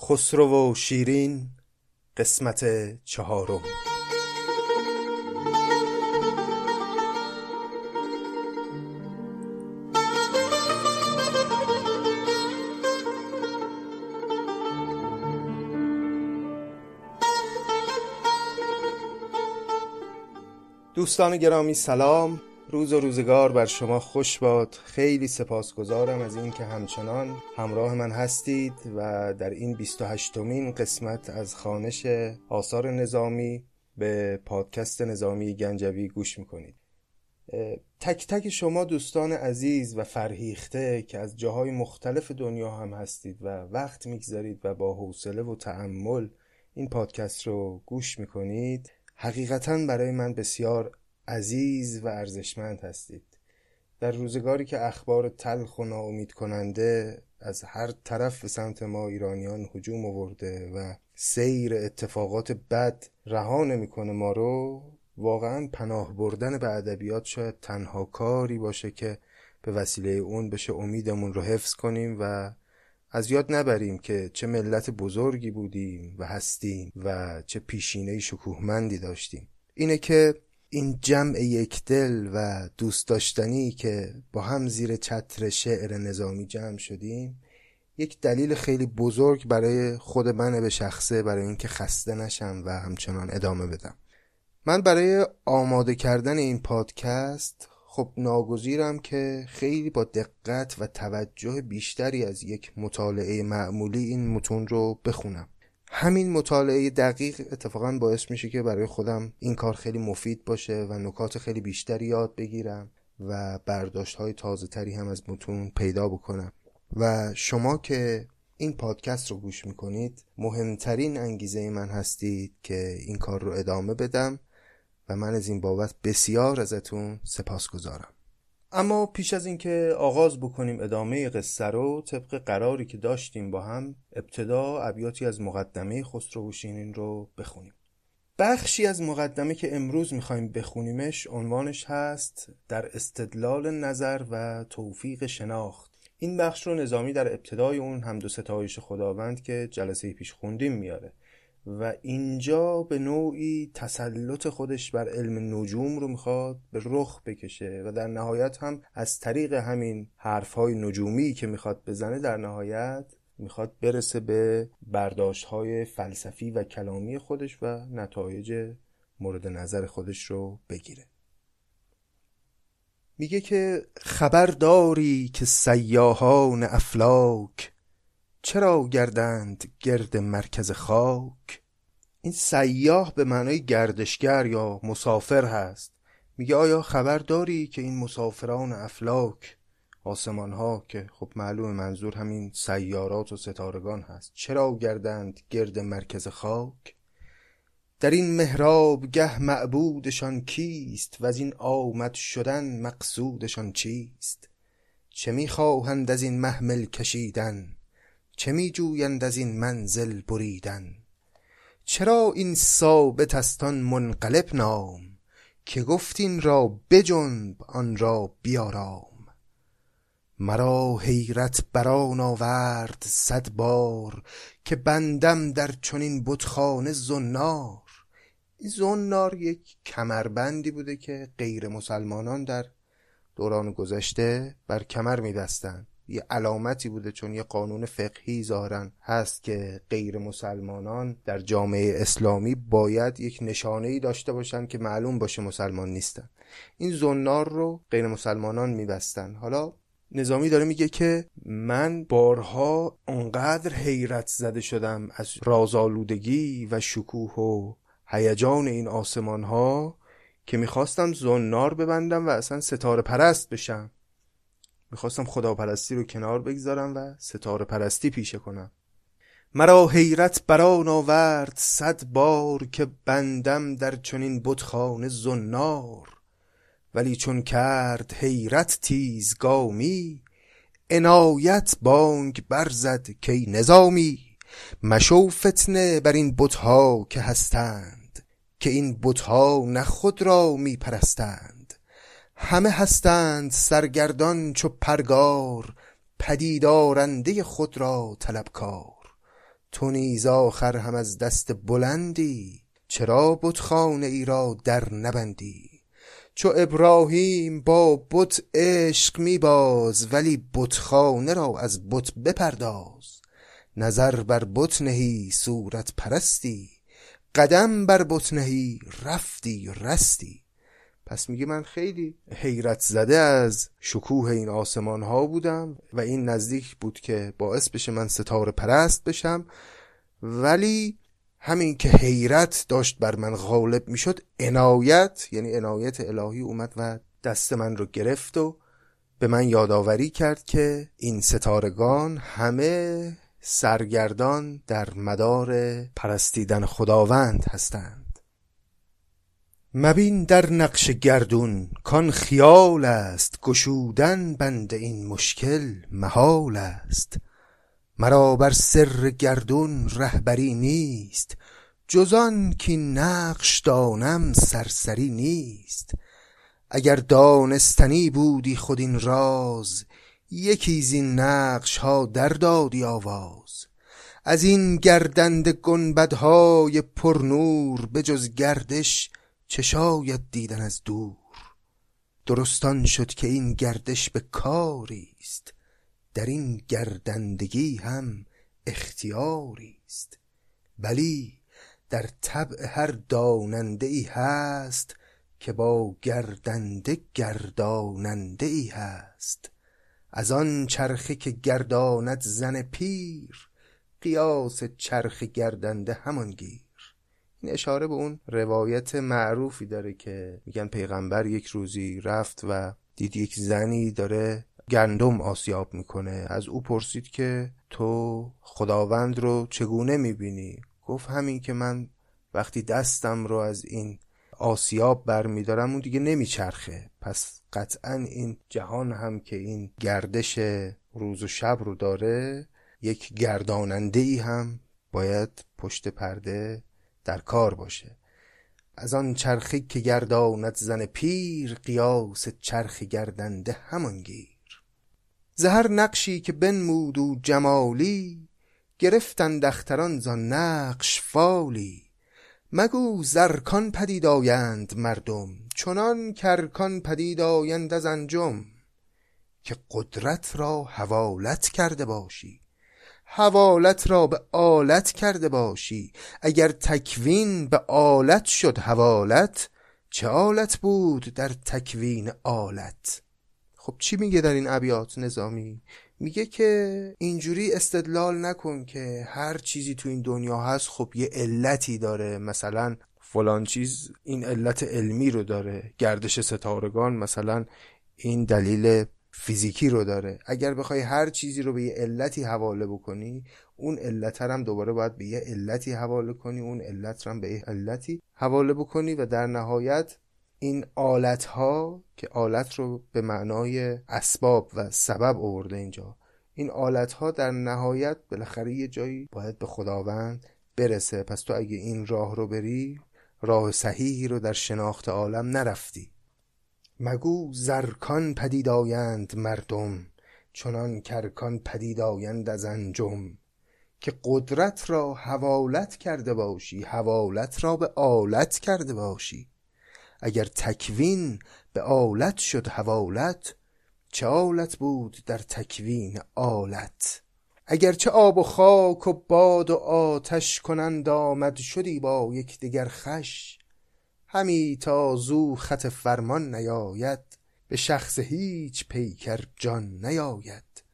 خسرو و شیرین قسمت چهارم. دوستان گرامی سلام. روز و روزگار بر شما خوش باد. خیلی سپاسگزارم از اینکه همچنان همراه من هستید و در این 28 مین قسمت از خانش آثار نظامی به پادکست نظامی گنجوی گوش می‌کنید. تک تک شما دوستان عزیز و فرهیخته که از جاهای مختلف دنیا هم هستید و وقت می‌گذارید و با حوصله و تعمل این پادکست رو گوش می‌کنید حقیقتا برای من بسیار عزیز و ارزشمند هستید. در روزگاری که اخبار تلخ و ناامید کننده از هر طرف به سمت ما ایرانیان هجوم آورده و سیر اتفاقات بد رها نمی‌کنه ما رو واقعا پناه بردن به ادبیات شاید تنها کاری باشه که به وسیله اون بشه امیدمون رو حفظ کنیم و از یاد نبریم که چه ملت بزرگی بودیم و هستیم و چه پیشینه شکوهمندی داشتیم. اینه که این جمع یک دل و دوست داشتنی که با هم زیر چتر شعر نظامی جمع شدیم یک دلیل خیلی بزرگ برای خود من به شخصه برای اینکه خسته نشم و همچنان ادامه بدم. من برای آماده کردن این پادکست خب ناگزیرم که خیلی با دقت و توجه بیشتری از یک مطالعه معمولی این متون رو بخونم. همین مطالعه دقیق اتفاقا باعث میشه که برای خودم این کار خیلی مفید باشه و نکات خیلی بیشتری یاد بگیرم و برداشت های تازه تری هم از متون پیدا بکنم. و شما که این پادکست رو گوش می‌کنید مهمترین انگیزه من هستید که این کار رو ادامه بدم و من از این بابت بسیار ازتون سپاس گذارم اما پیش از اینکه آغاز بکنیم ادامه قصه رو طبق قراری که داشتیم با هم ابتدا ابیاتی از مقدمه خسرو شیرین رو بخونیم. بخشی از مقدمه که امروز می‌خوایم بخونیمش عنوانش هست در استدلال نظر و توفیق شناخت. این بخش رو نظامی در ابتدای اون هم دو ستایش خداوند که جلسه پیش خوندیم میاره. و اینجا به نوعی تسلط خودش بر علم نجوم رو می‌خواد به رخ بکشه و در نهایت هم از طریق همین حرفهای نجومی که می‌خواد بزنه در نهایت می‌خواد برسه به برداشت های فلسفی و کلامی خودش و نتایج مورد نظر خودش رو بگیره. میگه که خبر داری که سیاهان افلاک چرا گردند گرد مرکز خاک؟ این سیاه به معنای گردشگر یا مسافر هست. میگه آیا خبر داری که این مسافران افلاک آسمان ها که خب معلوم منظور همین سیارات و ستارگان هست چرا گردند گرد مرکز خاک؟ در این محراب گه معبودشان کیست و از این آمد شدن مقصودشان چیست؟ چه می‌خواهند از این محمل کشیدن؟ چه می جویند از این منزل بریدن؟ چرا این ثابت است آن منقلب نام که گفتین را بجنب آن را بیارام؟ مرا حیرت بران آورد صد بار که بندم در چنین بتخانه زنار. این زنار یک کمربندی بوده که غیر مسلمانان در دوران گذشته بر کمر میبستند یه علامتی بوده چون یه قانون فقهی ظاهرا هست که غیر مسلمانان در جامعه اسلامی باید یک نشانه ای داشته باشن که معلوم باشه مسلمان نیستن. این زنار رو غیر مسلمانان میبستن. حالا نظامی داره میگه که من بارها اونقدر حیرت زده شدم از رازآلودگی و شکوه و هیجان این آسمان ها که می‌خواستم زنار ببندم و اصلا ستاره پرست بشم. می‌خواستم خداپرستی رو کنار بگذارم و ستاره پرستی پیشه کنم. مرا حیرت بران آورد صد بار که بندم در چنین بتخانه زنار. ولی چون کرد حیرت تیزگامی عنایت بانگ برزد کی نظامی. مشو فتنه بر این بتها که هستند که این بتها نه خود را می پرستند همه هستند سرگردان چو پرگار پدیدارنده خود را طلبکار. تو نیز آخر هم از دست بلندی چرا بتخانه ای را در نبندی؟ چو ابراهیم با بت عشق می باز ولی بتخانه را از بت بپرداز. نظر بر بت نهی صورت پرستی. قدم بر بت نهی رفتی رستی. پس میگه من خیلی حیرت زده از شکوه این آسمان ها بودم و این نزدیک بود که باعث بشه من ستاره پرست بشم. ولی همین که حیرت داشت بر من غالب می‌شد عنایت یعنی عنایت الهی اومد و دست من رو گرفت و به من یادآوری کرد که این ستارگان همه سرگردان در مدار پرستیدن خداوند هستند. مبین در نقش گردون کان خیال است. گشودن بند این مشکل محال است. مرا بر سر گردون رهبری نیست. جزان که نقش دانم سرسری نیست. اگر دانستنی بودی خود این راز یکی زین نقش ها در دادی آواز. از این گردند گنبدهای پرنور به جز گردش چه شاید دیدن از دور؟ درستان شد که این گردش به کاری است در این گردندگی هم اختیاری است. بلی در طبع هر داننده ای هست که با گردنده گرداننده ای هست. از آن چرخه که گرداند زن پیر قیاس چرخ گردنده همان گیر. این اشاره به اون روایت معروفی داره که میگن پیغمبر یک روزی رفت و دید یک زنی داره گندم آسیاب می‌کنه. از او پرسید که تو خداوند رو چگونه می‌بینی؟ گفت همین که من وقتی دستم رو از این آسیاب برمیدارم اون دیگه نمیچرخه. پس قطعا این جهان هم که این گردش روز و شب رو داره یک گرداننده ای هم باید پشت پرده در کار باشه. از آن چرخی که گرداند زن پیر قیاس چرخ گردنده همان گیر. زهر نقشی که بنمود و جمالی گرفتند اختران زان نقش فالی. مگو زرکان پدید آیند مردم چنان کرکان پدید آیند از انجم. که قدرت را حوالت کرده باشی. حوالت را به آلت کرده باشی. اگر تکوین به آلت شد حوالت چه آلت بود در تکوین آلت؟ خب چی میگه در این ابیات نظامی؟ میگه که اینجوری استدلال نکن که هر چیزی تو این دنیا هست خب یه علتی داره. مثلا فلان چیز این علت علمی رو داره. گردش ستارگان مثلا این دلیل فیزیکی رو داره. اگر بخوای هر چیزی رو به یه علتی حواله بکنی اون علت هم دوباره باید به یه علتی حواله کنی اون علت هم به یه علتی حواله بکنی و در نهایت این آلت ها که آلت رو به معنای اسباب و سبب آورده اینجا این آلت ها در نهایت بالاخره یه جایی باید به خداوند برسه. پس تو اگه این راه رو بری راه صحیحی رو در شناخت عالم نرفتی. مگو زرکان پدید آیند مردم چنان کرکان پدید آیند از انجم. که قدرت را حوالت کرده باشی حوالت را به آلت کرده باشی. اگر تکوین به آلت شد حوالت چه آلت بود در تکوین آلت؟ اگر چه آب و خاک و باد و آتش کنند آمد شدی با یکدیگر خش. همی تا زو خط فرمان نیاید به شخص هیچ پیکر جان نیاید.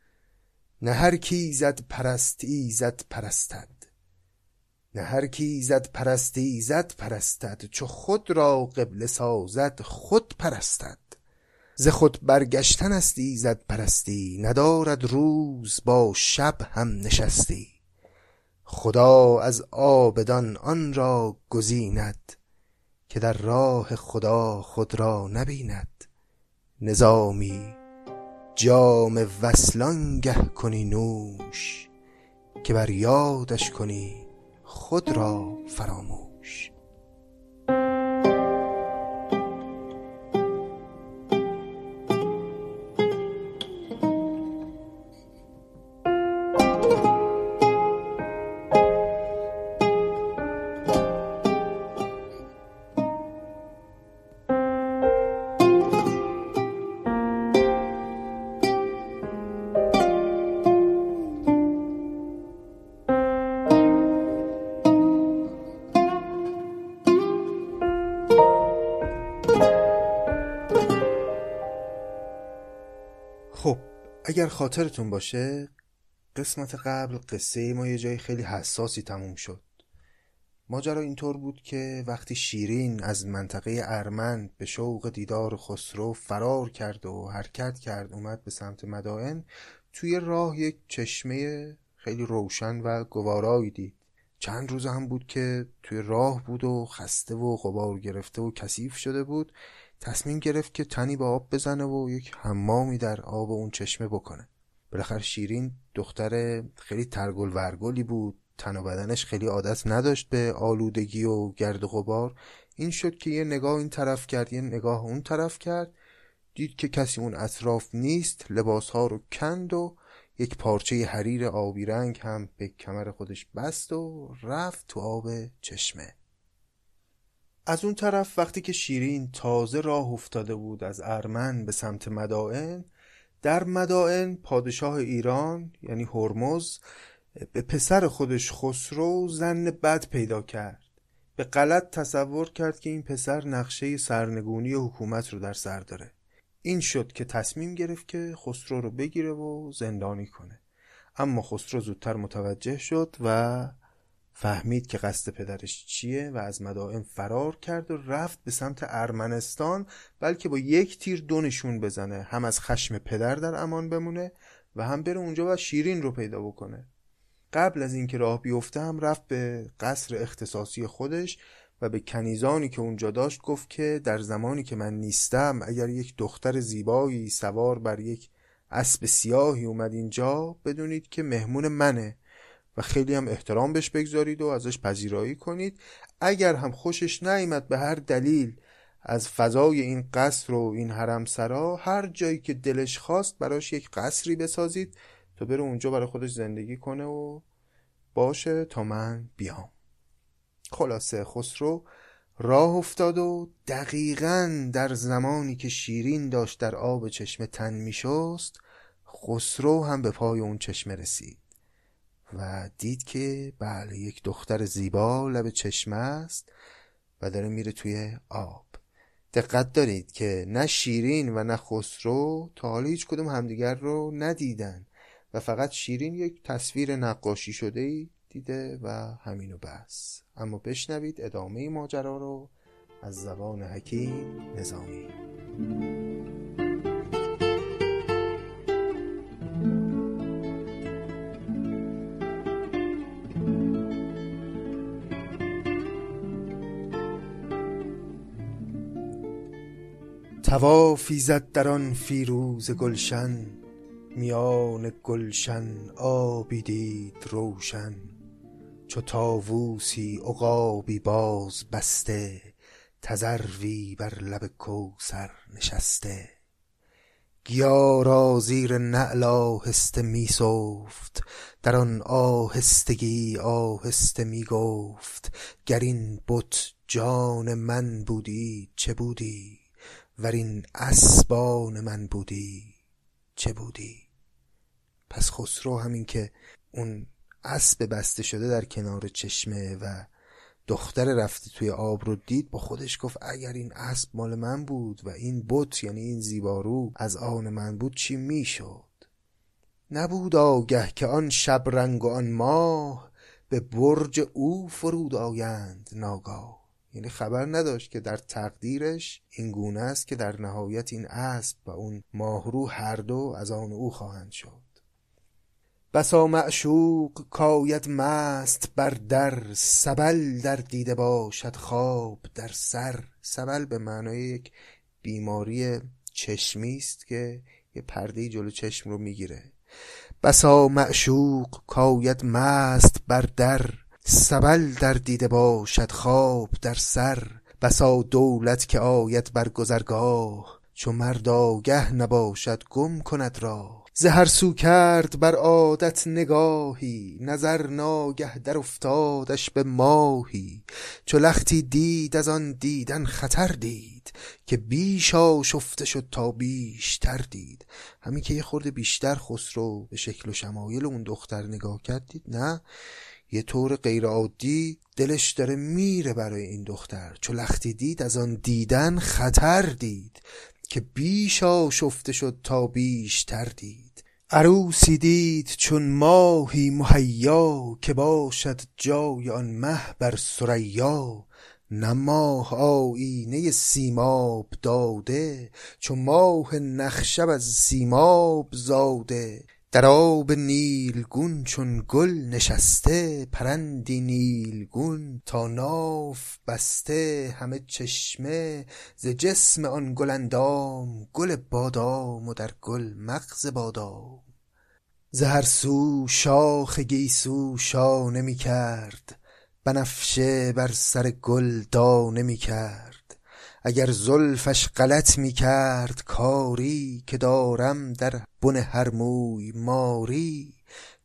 نه هر کی زد پرست ایزد پرستد. نه هر کی زد پرست ایزد پرستد چو خود را قبله سازد خود پرستد. ز خود برگشتن است ایزد پرستی ندارد روز با شب هم نشستی. خدا از عابدان آن را گزیند. که در راه خدا خود را نبیند. نظامی جام وصل گه کنی نوش که بر یادش کنی خود را فراموش. اگر خاطرتون باشه قسمت قبل قصه ما یه جای خیلی حساسی تموم شد. ماجرا اینطور بود که وقتی شیرین از منطقه ارمن به شوق دیدار خسرو فرار کرد و حرکت کرد اومد به سمت مدائن توی راه یک چشمه خیلی روشن و گوارایی دید. چند روز هم بود که توی راه بود و خسته و غبار گرفته و کثیف شده بود. تصمیم گرفت که تنی به آب بزنه و یک حمامی در آب اون چشمه بکنه. بالاخره شیرین دختر خیلی ترگل ورگلی بود. تن و بدنش خیلی عادت نداشت به آلودگی و گرد و غبار. این شد که یه نگاه این طرف کرد یه نگاه اون طرف کرد. دید که کسی اون اطراف نیست لباس ها رو کند و یک پارچه حریر آبی رنگ هم به کمر خودش بست و رفت تو آب چشمه. از اون طرف وقتی که شیرین تازه راه افتاده بود از ارمن به سمت مدائن در مدائن پادشاه ایران یعنی هرمز به پسر خودش خسرو زن بد پیدا کرد. به غلط تصور کرد که این پسر نقشه سرنگونی حکومت رو در سر داره. این شد که تصمیم گرفت که خسرو رو بگیره و زندانی کنه. اما خسرو زودتر متوجه شد و فهمید که قصد پدرش چیه و از مدائن فرار کرد و رفت به سمت ارمنستان بلکه با یک تیر دو نشون بزنه. هم از خشم پدر در امان بمونه و هم بره اونجا و شیرین رو پیدا بکنه. قبل از اینکه راه بیفته هم رفت به قصر اختصاصی خودش و به کنیزانی که اونجا داشت گفت که در زمانی که من نیستم اگر یک دختر زیبایی سوار بر یک اسب سیاهی اومد اینجا بدونید که مهمون منه. و خیلی هم احترام بهش بگذارید و ازش پذیرایی کنید. اگر هم خوشش نیامد به هر دلیل از فضای این قصر و این حرم سرا هر جایی که دلش خواست براش یک قصری بسازید تا بره اونجا برای خودش زندگی کنه و باشه تا من بیام. خلاصه خسرو راه افتاد و دقیقا در زمانی که شیرین داشت در آب چشمه تن میشست خسرو هم به پای اون چشمه رسید. و دید که بله یک دختر زیبا لب چشمه است و داره میره توی آب. دقت دارید که نه شیرین و نه خسرو تا حالا هیچ کدوم همدیگر رو ندیدن و فقط شیرین یک تصویر نقاشی شده ای دیده و همینو بس. اما بشنوید ادامه ماجرا رو از زبان حکیم نظامی. توافی زد در آن فیروز گلشن میان گلشن آبی دید روشن. چو تاووسی عقابی باز بسته تذروی بر لب کوثر نشسته. گیا را زیر نعل آهسته می سفت در آن آهستگی آهسته می گفت گر این بت جان من بودی چه بودی؟ ور این اسبان من بودی؟ چه بودی؟ پس خسرو همین که اون اسب بسته شده در کنار چشمه و دختر رفته توی آب رو دید با خودش گفت اگر این اسب مال من بود و این بت یعنی این زیبارو از آن من بود چی می‌شد؟ نبود آگه که آن شب رنگ و آن ماه به برج او فرود آیند ناگاه. یعنی خبر نداشت که در تقدیرش این گونه است که در نهایت این اسب و اون ماهرو هر دو از آن او خواهند شد. بسا معشوق کاید مست بر در سبل در دیده باشد خواب در سر. سبل به معنای یک بیماری چشمی است که یه پرده جلو چشم رو می‌گیره. بسا معشوق کاید مست بر در سبل در دیده باشد خواب در سر بسا دولت که آید بر گذرگاه. چو مرد آگه نباشد گم کند راه. ز هر سو کرد بر عادت نگاهی نظر ناگه در افتادش به ماهی. چو لختی دید از آن دیدن خطر دید. که بیش آشفته شد تا بیشتر دید. همین که یه خورده بیشتر خسرو به شکل و شمایل اون دختر نگاه کرد دید نه؟ یه طور غیرعادی دلش داره میره برای این دختر. چو لختی دید از آن دیدن خطر دید که بیش آشفته شد تا بیشتر دید. عروسی دید چون ماهی مهیا که باشد جای آن مه بر ثریا. نه ماه آیینه سیماب داده چو ماه نخشب از سیماب زاده. در آب نیلگون چون گل نشسته پرندی نیلگون تا ناف بسته همه چشمه ز جسم آن گل اندام گل بادام و در گل مغز بادام. ز هر سو شاخ گیسو شانه می کرد بنفشه بر سر گل دانه می کرد اگر زلفش غلط می کرد کاری که دارم در بن هر موی ماری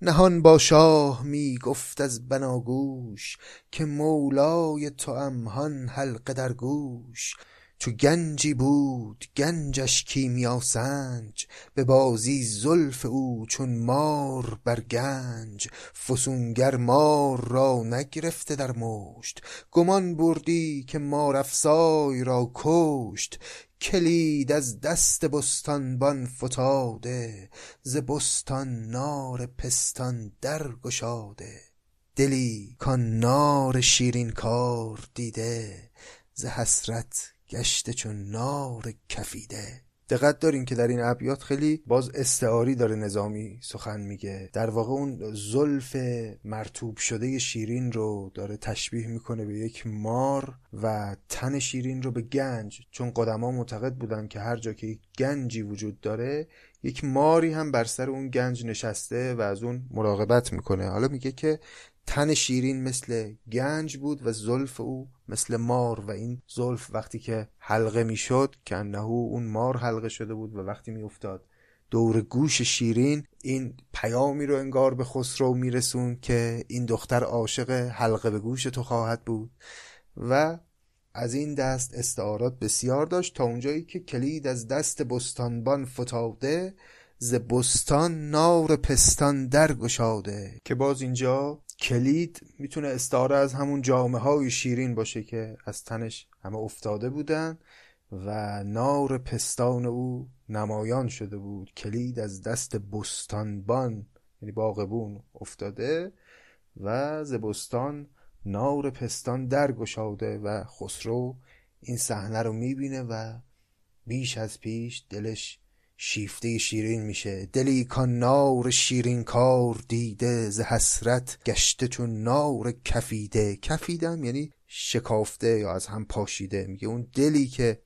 نهان با شاه می گفت از بناگوش که مولای توام هان حلقه در گوش. چو گنجی بود گنجش کیمیا سنج به بازی زلف او چون مار بر گنج. فسونگر مار را نگرفته در مشت گمان بردی که مارافسای را کشت. کلید از دست بستانبان فتاده ز بستان نار پستان در گشاده. دلی کان نار شیرین کار دیده ز حسرت گشته چون نار کفیده. دقت دارین که در این ابیات خیلی باز استعاری داره نظامی سخن میگه. در واقع اون زلف مرتوب شده شیرین رو داره تشبیه می‌کنه به یک مار و تن شیرین رو به گنج. چون قدما معتقد بودن که هر جا که یک گنجی وجود داره یک ماری هم بر سر اون گنج نشسته و از اون مراقبت می‌کنه. حالا میگه که تن شیرین مثل گنج بود و زلف او مثل مار و این زلف وقتی که حلقه می‌شد که انه اون مار حلقه شده بود و وقتی میافتاد دور گوش شیرین این پیامی رو انگار به خسرو میرسون که این دختر عاشق حلقه به گوش تو خواهد بود و از این دست استعارات بسیار داشت تا اونجایی که کلید از دست بستانبان فتاده ز بستان نار پستان در گشاده. که باز اینجا کلید می‌تونه استعاره از همون جامعه های شیرین باشه که از تنش همه افتاده بودن و نار پستان او نمایان شده بود. کلید از دست بستانبان یعنی باغبون افتاده و ز بستان نار پستان در گشاده و خسرو این صحنه رو می‌بینه و بیش از پیش دلش شیفته شیرین میشه. دلی کان نار شیرین کار دیده ز حسرت گشته چون نار کفیده. کفیدم یعنی شکافته یا از هم پاشیده. میگه اون دلی که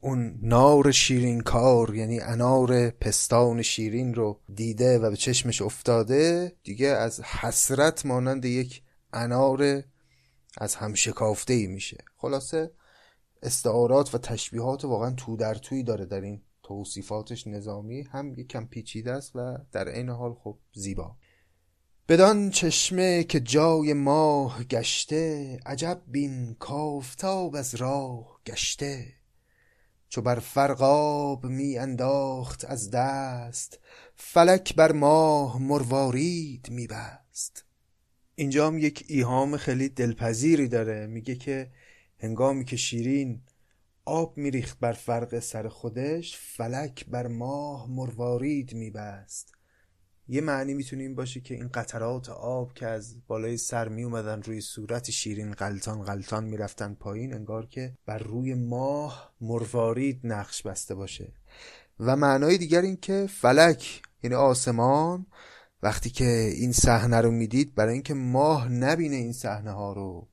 اون نار شیرین کار یعنی انار پستان شیرین رو دیده و به چشمش افتاده دیگه از حسرت مانند یک انار از هم شکافته ای میشه. خلاصه استعارات و تشبیهات واقعا تو در توی داره در این توصیفاتش نظامی هم یکم پیچیده است و در عین حال خب زیبا. بدان چشمه که جای ماه گشته عجب بین کافتاب از راه گشته. چو بر فرقاب می انداخت از دست فلک بر ماه مروارید می بست اینجا هم یک ایهام خیلی دلپذیری داره. میگه که هنگامی که شیرین آب میریخت بر فرق سر خودش فلک بر ماه مروارید میبست. یه معنی می‌تونه این باشه که این قطرات آب که از بالای سر می اومدن روی صورت شیرین غلطان غلطان می‌رفتن پایین انگار که بر روی ماه مروارید نقش بسته باشه. و معنای دیگر این که فلک یعنی آسمان وقتی که این صحنه رو می‌دید برای اینکه ماه نبینه این صحنه ها رو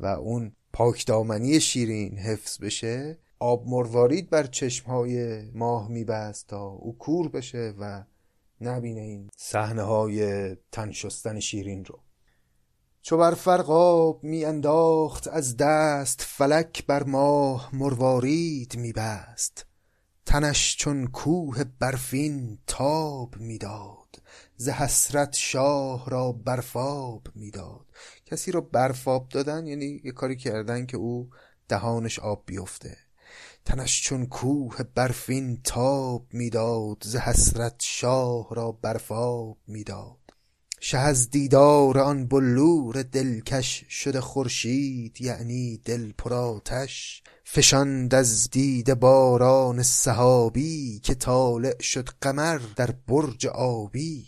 و اون پاکدامنی شیرین حفظ بشه آب مروارید بر چشمهای ماه میبست تا او کور بشه و نبینه این صحنه های تن شستن شیرین رو. چو بر فرقاب می انداخت از دست فلک بر ماه مروارید میبست. تنش چون کوه برفین تاب می‌داد ز حسرت شاه را برفاب می‌داد. کسی رو برفاب دادن یعنی یه کاری کردن که او دهانش آب بیفته. تنش چون کوه برفین تاب می‌داد ز حسرت شاه را برفاب می‌داد. شه از دیدار آن بلور دلکش شده خورشید یعنی دل پر آتش. فشاند از دیده باران سحابی که طالع شد قمر در برج آبی.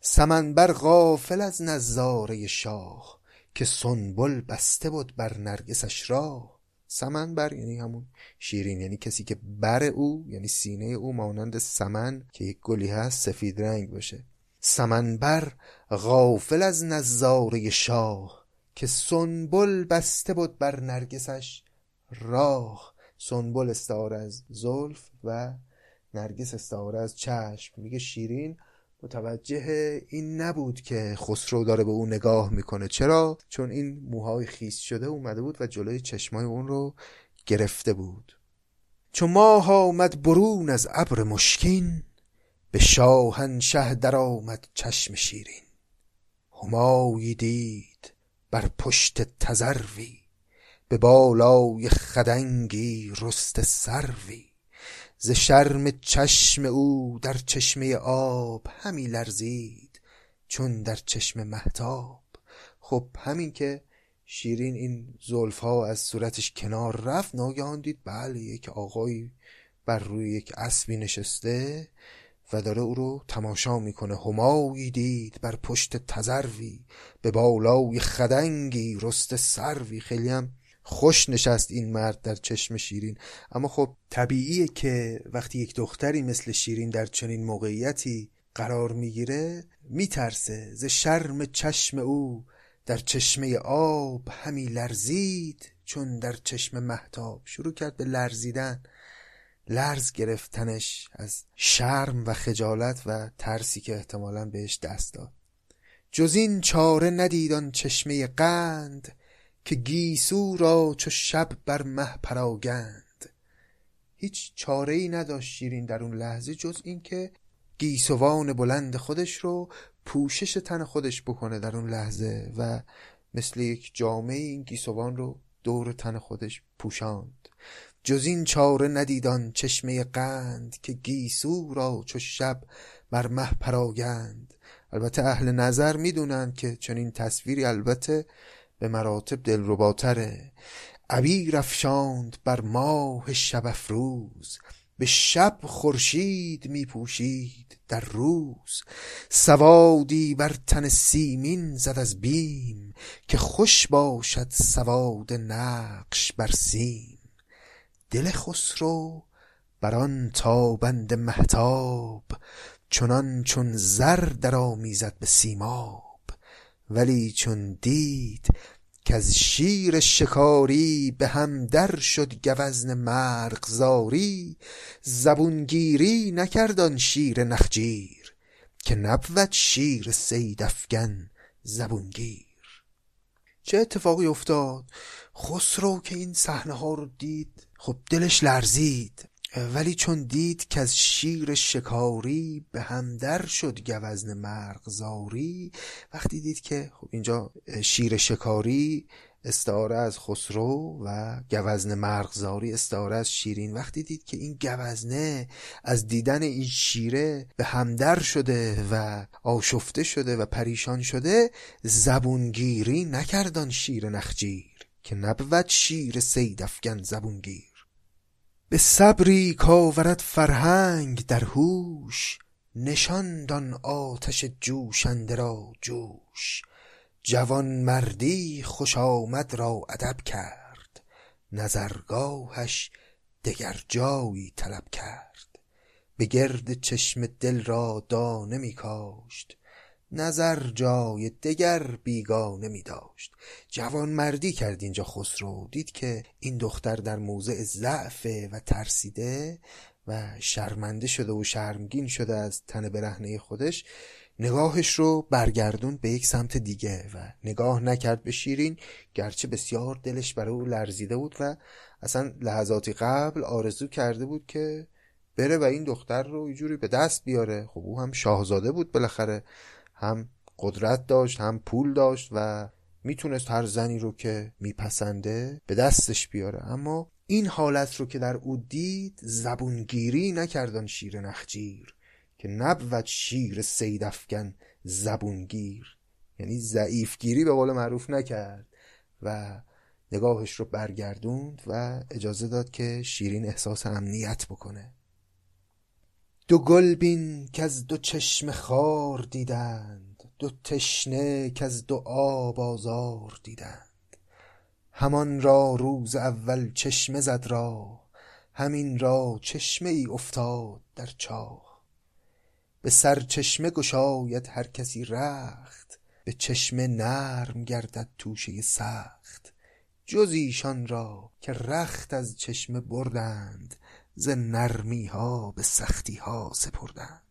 سمنبر غافل از نظاره شاه. که سنبل بسته بود بر نرگسش راه. سمنبر یعنی همون شیرین یعنی کسی که بر او یعنی سینه او مانند سمن که یک گلی هست سفید رنگ باشه. سمنبر غافل از نظاره شاه که سنبل بسته بود بر نرگسش راه. سنبل استعاره از زلف و نرگس استعاره از چشم. میگه شیرین متوجه این نبود که خسرو داره به او نگاه می‌کنه. چرا؟ چون این موهای خیس شده اومده بود و جلوی چشمای اون رو گرفته بود. چون ماه آمد برون از ابر مشکین به شاهنشه در آمد چشم شیرین. همایی دید بر پشت تزروی به بالای خدنگی رست سروی. ز شرم چشم او در چشمه آب همی لرزید چون در چشم محتاب خب همین که شیرین این زلفها از صورتش کنار رفت ناگهان دید بله یک آقایی بر روی یک اسبی نشسته و داره او رو تماشا می‌کنه. همایی دید بر پشت تزروی به بالای خدنگی رست سروی. خیلی هم خوش نشست این مرد در چشم شیرین. اما خب طبیعیه که وقتی یک دختری مثل شیرین در چنین موقعیتی قرار می‌گیره میترسه ز شرم چشم او در چشمه آب همی لرزید چون در چشم محتاب شروع کرد به لرزیدن. لرز گرفتنش از شرم و خجالت و ترسی که احتمالا بهش دست داد. جز این چاره ندیدان چشمه قند. که گیسو را چو شب بر مه پراگند. هیچ چاره ای نداشت شیرین در اون لحظه جز اینکه گیسوان بلند خودش رو پوشش تن خودش بکنه در اون لحظه و مثل یک جامعه این گیسوان رو دور تن خودش پوشاند. جز این چاره ندیدان چشمه قند که گیسو را چو شب بر مه پراگند. البته اهل نظر می‌دونند که چنین تصویری البته به مراتب دلرباتره. عبیر افشاند بر ماه شب افروز. به شب خورشید می پوشید در روز. سوادی بر تن سیمین زد از بیم که خوش باشد سواد نقش بر سیم. دل خسرو بر آن تابند مهتاب چنان چون زر درآمیزد به سیماب. ولی چون دید کز شیر شکاری به هم در شد گوزن مرغزاری زبونگیری نکرد آن شیر نخجیر که نبود شیر صید افگن زبونگیر. چه اتفاقی افتاد؟ خسرو که این صحنه ها رو دید خب دلش لرزید. ولی چون دید که از شیر شکاری به همدر شد گوزن مرغزاری وقتی دید که خب اینجا شیر شکاری استعاره از خسرو و گوزن مرغزاری استعاره از شیرین وقتی دید که این گوزنه از دیدن این شیره به همدر شده و آشفته شده و پریشان شده زبونگیری نکردان شیر نخجیر که نبود شیر سیدفگن زبونگیر. به صبری کاورد فرهنگ در هوش نشاند آن آتش جوشنده را جوش. جوان مردی خوش آمد را ادب کرد نظرگاهش دگر جایی طلب کرد. به گرد چشم دل را دانه می کاشت نظر جای دگر بیگانه می داشت. جوان مردی کرد اینجا خسرو. دید که این دختر در موضع ضعف و ترسیده و شرمنده شده و شرمگین شده از تن برهنه خودش نگاهش رو برگردون به یک سمت دیگه و نگاه نکرد به شیرین گرچه بسیار دلش برای او لرزیده بود و اصلا لحظاتی قبل آرزو کرده بود که بره و این دختر رو یه به دست بیاره. خب او هم شاهزاده بود بالاخره. هم قدرت داشت هم پول داشت و می‌تونست هر زنی رو که میپسنده به دستش بیاره. اما این حالت رو که در او دید زبونگیری نکردن شیر نخجیر که نبود شیر سیدفگن زبونگیر. یعنی ضعیفگیری به قول معروف نکرد و نگاهش رو برگردوند و اجازه داد که شیرین احساس امنیت بکنه. دو گل بین از دو چشم خار دیدند دو تشنه که از دو آب آزار دیدند. همان را روز اول چشمه زد را همین را چشمه ای افتاد در چاه. به سر چشمه گشاید هر کسی رخت به چشمه نرم گردد توشه سخت. جز ایشان را که رخت از چشمه بردند ز نرمی ها به سختی ها سپردند.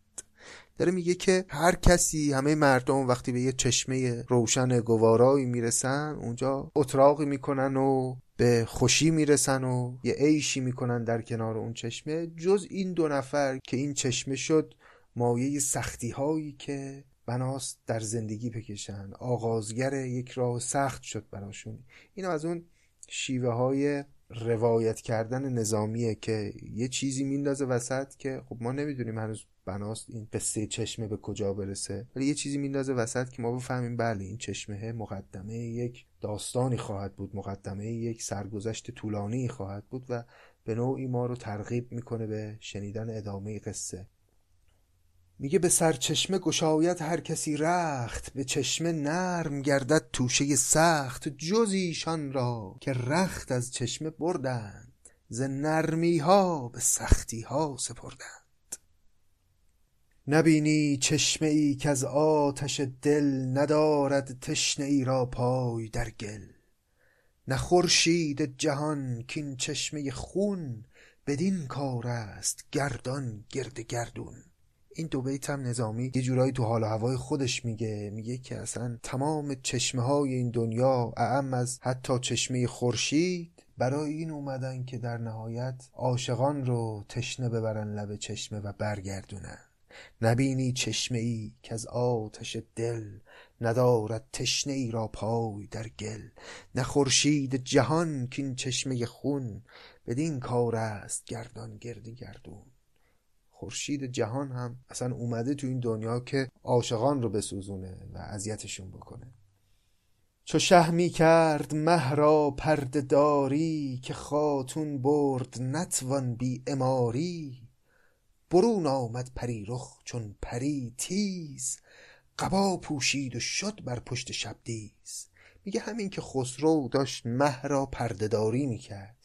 داره میگه که هر کسی همه مردم وقتی به یه چشمه روشن گوارایی می‌رسن اونجا اتراقی می‌کنن و به خوشی می‌رسن و یه عیشی می‌کنن در کنار اون چشمه. جز این دو نفر که این چشمه شد مایه سختی هایی که بناست در زندگی بکشن. آغازگر یک راه سخت شد براشون. اینو از اون شیوه های روایت کردن نظامیه که یه چیزی میندازه وسط که خب ما نمی‌دونیم هنوز بناست این قصه چشمه به کجا برسه. ولی یه چیزی میندازه وسط که ما بفهمیم بله این چشمه مقدمه یک داستانی خواهد بود مقدمه یک سرگذشت طولانی خواهد بود و به نوعی ما رو ترغیب می‌کنه به شنیدن ادامه قصه. میگه به سرچشمه گشاید هر کسی رخت به چشمه نرم گردد توشه سخت جز ایشان را که رخت از چشمه بردند. ز نرمی ها به سختی ها سپردند. نبینی چشمه ای که از آتش دل ندارد تشنه ای را پای در گل. نه خورشید جهان کین چشمه خون بدین کار است گردان گرد گردون. این دو بیت هم نظامی یه جورایی تو حال و هوای خودش میگه. میگه که اصلا تمام چشمه های این دنیا اعم از حتی چشمه خورشید برای این اومدن که در نهایت عاشقان رو تشنه ببرن لب چشمه و برگردونن. نبینی چشمه ای که از آتش دل ندارد تشنه ای را پای در گل. نه خورشید جهان که این چشمه خون بدین کار است گردان گردی گردون. خورشید جهان هم اصلا اومده تو این دنیا که عاشقان رو بسوزونه و اذیتشون بکنه. چو شه می کرد مه را پرده داری که خاتون برد نتوان بی اماری. برون آمد پری رخ چون پری تیز. قبا پوشید و شد بر پشت شبدیز میگه همین که خسرو داشت مه را پردهداری می‌کرد.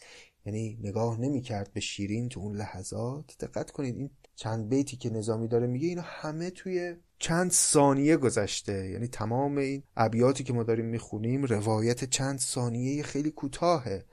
یعنی نگاه نمی‌کرد به شیرین تو اون لحظات. دقت کنید این چند بیتی که نظامی داره میگه اینا همه توی چند ثانیه گذشته. یعنی تمام این ابیاتی که ما داریم می‌خونیم روایت چند ثانیه خیلی کوتاهه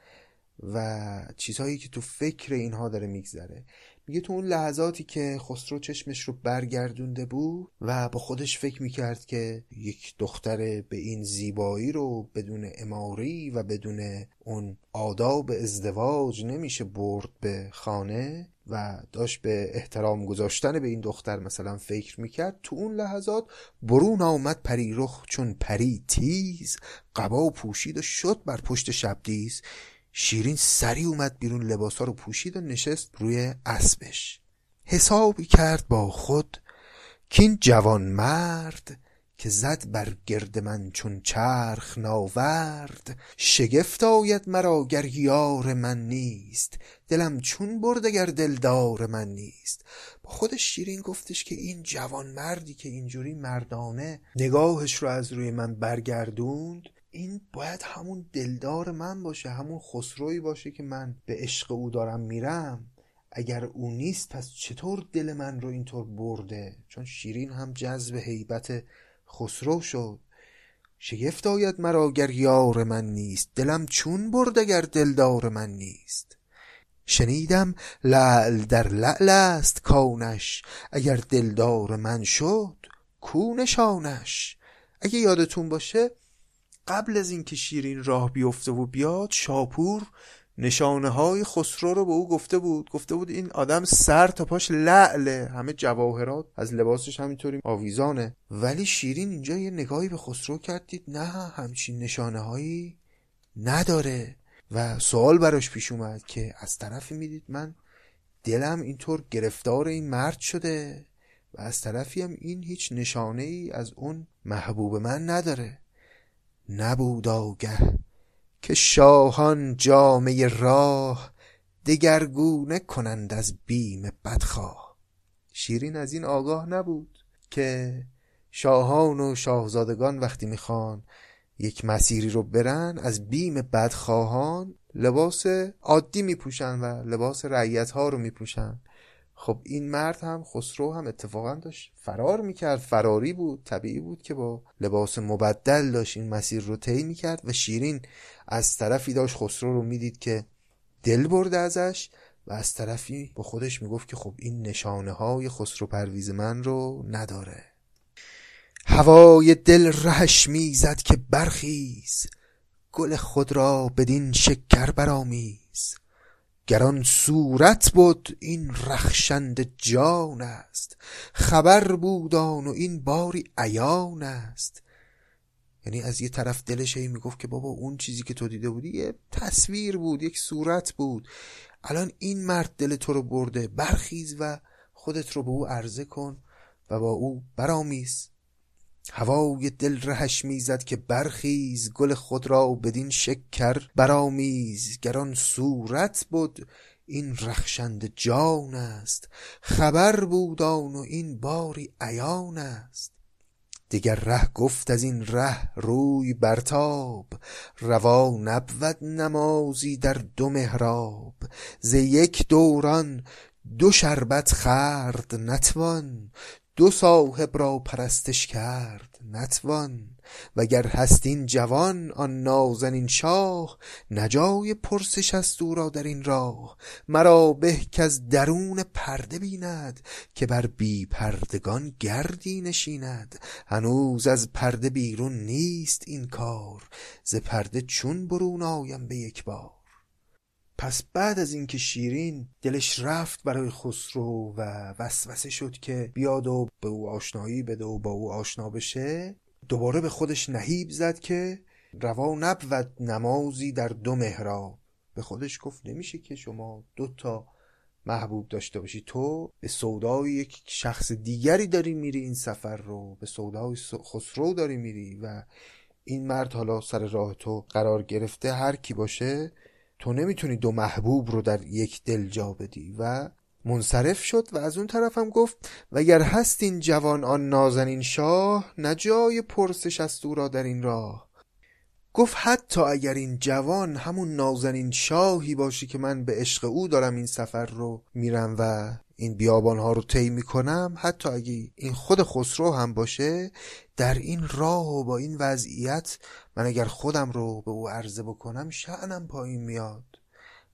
و چیزهایی که تو فکر اینها داره میگذره. میگه تو اون لحظاتی که خسرو چشمش رو برگردونده بود و با خودش فکر می‌کرد که یک دختر به این زیبایی رو بدون اماری و بدون اون آداب ازدواج نمیشه برد به خانه و داشت به احترام گذاشتن به این دختر مثلا فکر می‌کرد. تو اون لحظات برون آمد پری رخ چون پری تیز قبا پوشید و شد بر پشت شبدیز شیرین سری اومد بیرون لباسا رو پوشید و نشست روی اسبش. حسابی کرد با خود کین جوان مرد که زد بر گرد من چون چرخ ناورد. شگفت آید مرا گر یار من نیست. دلم چون برد اگر دلدار من نیست. با خودش شیرین گفتش که این جوان مردی که اینجوری مردانه نگاهش رو از روی من برگردوند این باید همون دلدار من باشه همون خسروی باشه که من به عشق او دارم میرم. اگر او نیست پس چطور دل من رو اینطور برده؟ چون شیرین هم جذب هیبت خسرو شد. شگفت آید مرا گر یار من نیست. دلم چون برد اگر دلدار من نیست. شنیدم لعل در لعل است کانش اگر دلدار من شد کو نشانش؟ اگه یادتون باشه قبل از اینکه شیرین راه بیفته و بیاد شاپور نشانه های خسرو رو به او گفته بود. گفته بود این آدم سر تا پاش لعله. همه جواهرات از لباسش همینطوری آویزانه. ولی شیرین اینجا یه نگاهی به خسرو کردید نه همچین نشانه هایی نداره. و سوال براش پیش اومد که از طرفی می‌دید من دلم اینطور گرفتار این مرد شده و از طرفی هم این هیچ نشانه ای از اون محبوب من نداره. نبود آگه که شاهان جامعه راه دگرگونه کنند از بیم بدخواه. شیرین از این آگاه نبود که شاهان و شاهزادگان وقتی می‌خوان یک مسیری رو برن از بیم بدخواهان لباس عادی میپوشن و لباس رعیت ها رو میپوشن. خب این مرد هم خسرو هم اتفاقا داشت فرار می‌کرد فراری بود طبیعی بود که با لباس مبدل داشت این مسیر رو طی می‌کرد و شیرین از طرفی داشت خسرو رو می‌دید که دل برده ازش و از طرفی با خودش می‌گفت که خب این نشانه های خسرو پرویز من رو نداره. هوای دل رهش می‌زد که برخیز گل خود را بدین شکر برامیز گران صورت بود این رخشند جان است. خبر بودان و این باری عیان است. یعنی از یه طرف دلش هی می‌گفت که بابا اون چیزی که تو دیده بودی یه تصویر بود یک صورت بود. الان این مرد دل تو رو برده برخیز و خودت رو به او عرضه کن و با او برامیز هوای دل رهش می‌زد که برخیز گل خود را بدین شکر برامیز گران صورت بود این رخشند جان است. خبر بودان و این باری عیان است. دیگر ره گفت از این ره روی برتاب روا نبود نمازی در دو محراب. ز یک دوران دو شربت خرد نتوان دو صاحب را پرستش کرد نتوان وگر هست این جوان آن نازنین شاه. نجای پرسش است او را در این راه. مرا به از درون پرده بیند که بر بی پردگان گردی نشیند. هنوز از پرده بیرون نیست این کار ز پرده چون برون آیم به یک بار. پس بعد از اینکه شیرین دلش رفت برای خسرو و وسوسه شد که بیاد و به او آشنایی بده و با او آشنا بشه دوباره به خودش نهیب زد که روا نبود نمازی در دو محراب. به خودش گفت نمیشه که شما دو تا محبوب داشته باشی. تو به سودای یک شخص دیگری داری میری این سفر رو به سودای خسرو داری میری و این مرد حالا سر راه تو قرار گرفته هر کی باشه تو نمی‌تونی دو محبوب رو در یک دل جا بدی. و منصرف شد و از اون طرف هم گفت و اگر هست این جوان آن نازنین شاه نجای پرسش است او را در این راه. گفت حتی اگر این جوان همون نازنین شاهی باشی که من به عشق او دارم این سفر رو میرم و این بیابان ها رو طی می‌کنم حتی اگه این خود خسرو هم باشه در این راه و با این وضعیت من اگر خودم رو به او عرضه بکنم شعنم پایین میاد.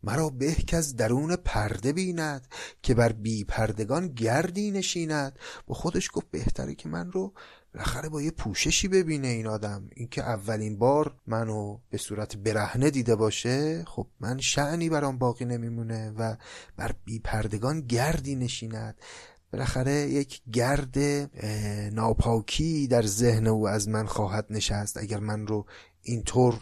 مرا به از درون پرده بیند که بر بی پردگان گردی نشیند. با خودش گفت بهتره که من رو بالاخره با یه پوششی ببینه این آدم. اینکه اولین بار منو به صورت برهنه دیده باشه خب من شعنی برام باقی نمیمونه و بر بی پردگان گردی نشیند. بالاخره یک گرد ناپاکی در ذهن او از من خواهد نشست اگر من رو اینطور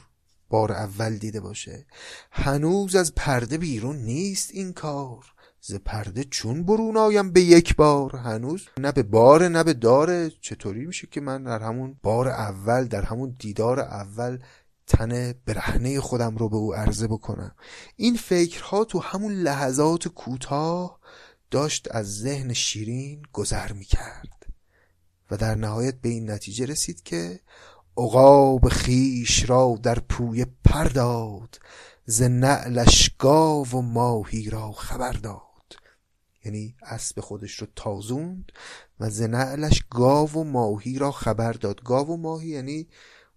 بار اول دیده باشه. هنوز از پرده بیرون نیست این کار. ز پرده چون برون آیم به یک بار؟ هنوز نه به بار نه به داره چطوری میشه که من در همون بار اول در همون دیدار اول تن برهنه خودم رو به او عرضه بکنم؟ این فکرها تو همون لحظات کوتاه داشت از ذهن شیرین گذر می‌کرد و در نهایت به این نتیجه رسید که عقاب خیش را در پوی پرداد ز نعلش گاو و ماهی را خبر داد. یعنی اسب خودش رو تازوند و ز نعلش گاو و ماهی را خبر داد. گاو و ماهی یعنی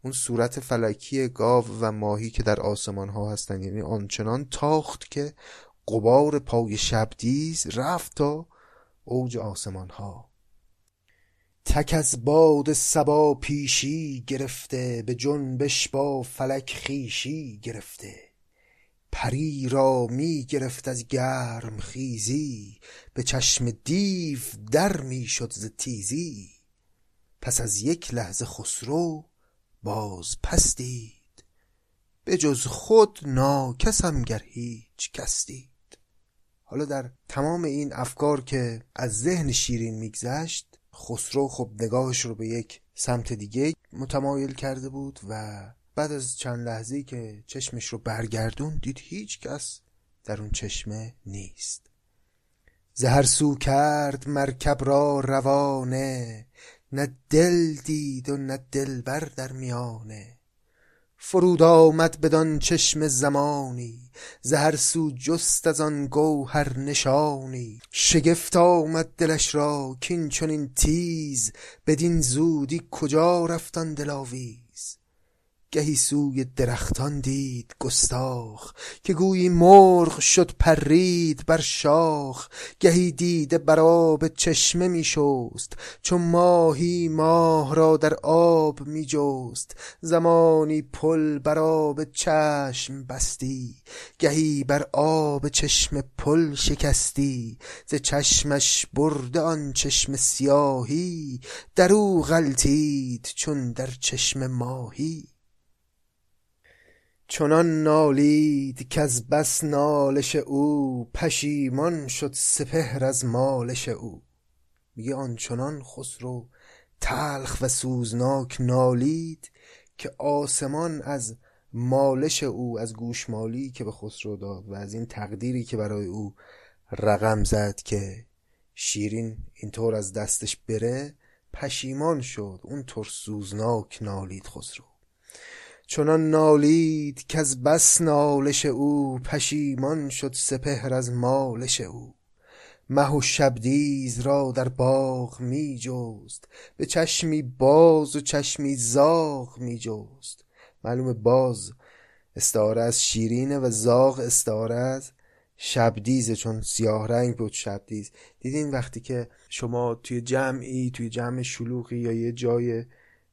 اون صورت فلکی گاو و ماهی که در آسمان ها هستن. یعنی آنچنان تاخت که قبار پای شبدیز رفت تا اوج آسمان ها. تک از باد سبا پیشی گرفته به جنبش با فلک خیشی گرفته. پری را می گرفت از گرم خیزی به چشم دیو در می شد ز تیزی. پس از یک لحظه خسرو باز پس دید به جز خود ناکسم گر هیچ کس دید. حالا در تمام این افکار که از ذهن شیرین میگذشت خسرو خب نگاهش رو به یک سمت دیگه متمایل کرده بود و بعد از چند لحظه که چشمش رو برگردون دید هیچ کس در اون چشمه نیست. زهر سو کرد مرکب را روانه نه دل دید و نه دلبر در میانه. فرود آمد بدان چشم زمانی زهر سو جست از آن گوهر نشانی. شگفت آمد دلش را کین چنین تیز بدین زودی کجا رفتن دلاویز؟ گهی سوی درختان دید گستاخ که گویی مرغ شد پرید بر شاخ. گهی دیده بر آب چشمه می شست چون ماهی ماه را در آب می جست. زمانی پل بر آب چشم بستی گهی بر آب چشم پل شکستی. ز چشمش برده آن چشم سیاهی در او غلتید چون در چشم ماهی. چنان نالید کز بس نالش او پشیمان شد سپهر از مالش او. میگه آنچنان خسرو تلخ و سوزناک نالید که آسمان از مالش او از گوشمالی که به خسرو داد و از این تقدیری که برای او رقم زد که شیرین اینطور از دستش بره پشیمان شد. اونطور سوزناک نالید خسرو. چنان نالید که از بس نالش او پشیمان شد سپهر از مالش او. مه و شبدیز را در باغ می جست به چشمی باز و چشمی زاغ می جست. معلوم باز استعاره از شیرینه و زاغ استعاره از شبدیزه چون سیاه رنگ بود شبدیز. دیدین وقتی که شما توی جمعی توی جمع شلوغی یا یه جای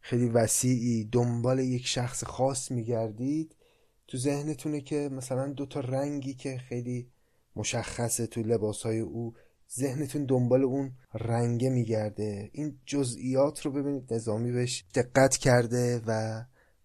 خیلی وسیعی دنبال یک شخص خاص میگردید. تو ذهنتونه که مثلا دو تا رنگی که خیلی مشخصه تو لباسهای او ذهنتون دنبال اون رنگه میگرده. این جزئیات رو ببینید نظامی بهش دقت کرده و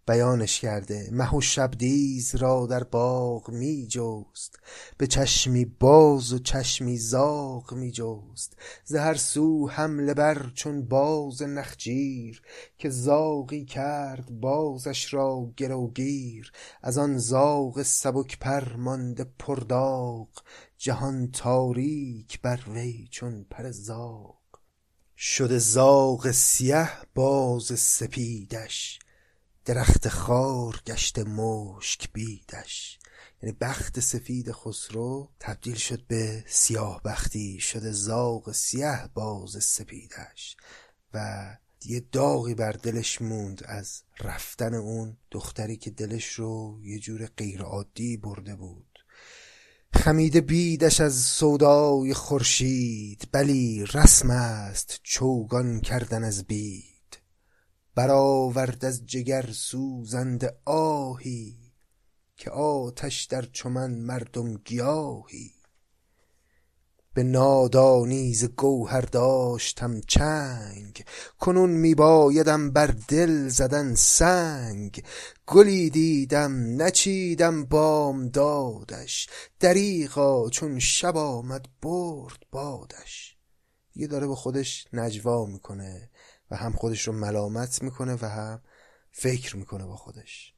بیانش کرده. مه و شبدیز را در باغ می جست. به چشمی باز و چشمی زاغ می جست. ز سو حمله بر چون باز نخجیر که زاغی کرد بازش را گروگیر. از آن زاغ سبک پر مانده پرداغ جهان تاریک بر وی چون پر زاغ. شده زاغ سیه باز سپیدش. درخت خار گشته مشک بیدش. یعنی بخت سفید خسرو تبدیل شد به سیاه بختی شده زاغ سیاه باز سپیدش. و یه داغی بر دلش موند از رفتن اون دختری که دلش رو یه جور غیر عادی برده بود. خمیده بیدش از سودای خورشید بلی رسم است چوگان کردن از بید. برآورد از جگر سوزنده آهی که آتش در چمن مردم گیاهی. به نادانی ز گوهر داشتم چنگ کنون می بایدم بر دل زدن سنگ. گلی دیدم نچیدم بامدادش دریغا چون شب آمد برد بادش. دیگه داره به خودش نجوا می‌کنه. و هم خودش رو ملامت می‌کنه و هم فکر می‌کنه با خودش.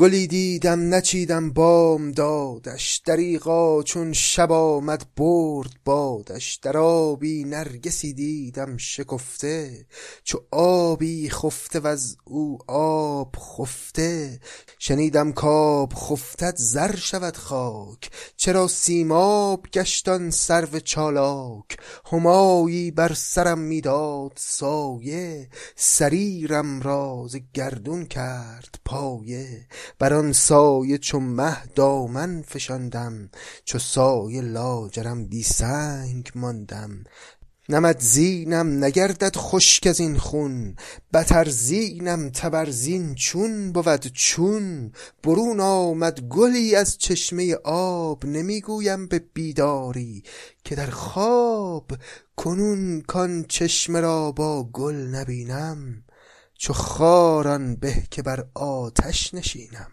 گلی دیدم نچیدم بام دادش. دریغا چون شب آمد برد بادش. در آبی نرگسی دیدم شکفته. چو آبی خفته و از او آب خفته. شنیدم کاب خفتد زر شود خاک. چرا سیماب گشتان سرو چالاک؟ همایی بر سرم می‌داد سایه. سریرم را ز گردون کرد پایه. بر آن سایه چو مه دامن فشاندم چو سایه لاجرم بی سنگ ماندم. نمد زینم نگردد خشک از این خون بتر زینم تبرزین چون بود چون. برون آمد گلی از چشمه آب نمی‌گویم به بیداری که در خواب کنون کان چشمه را با گل نبینم. چو خاران به که بر آتش نشینم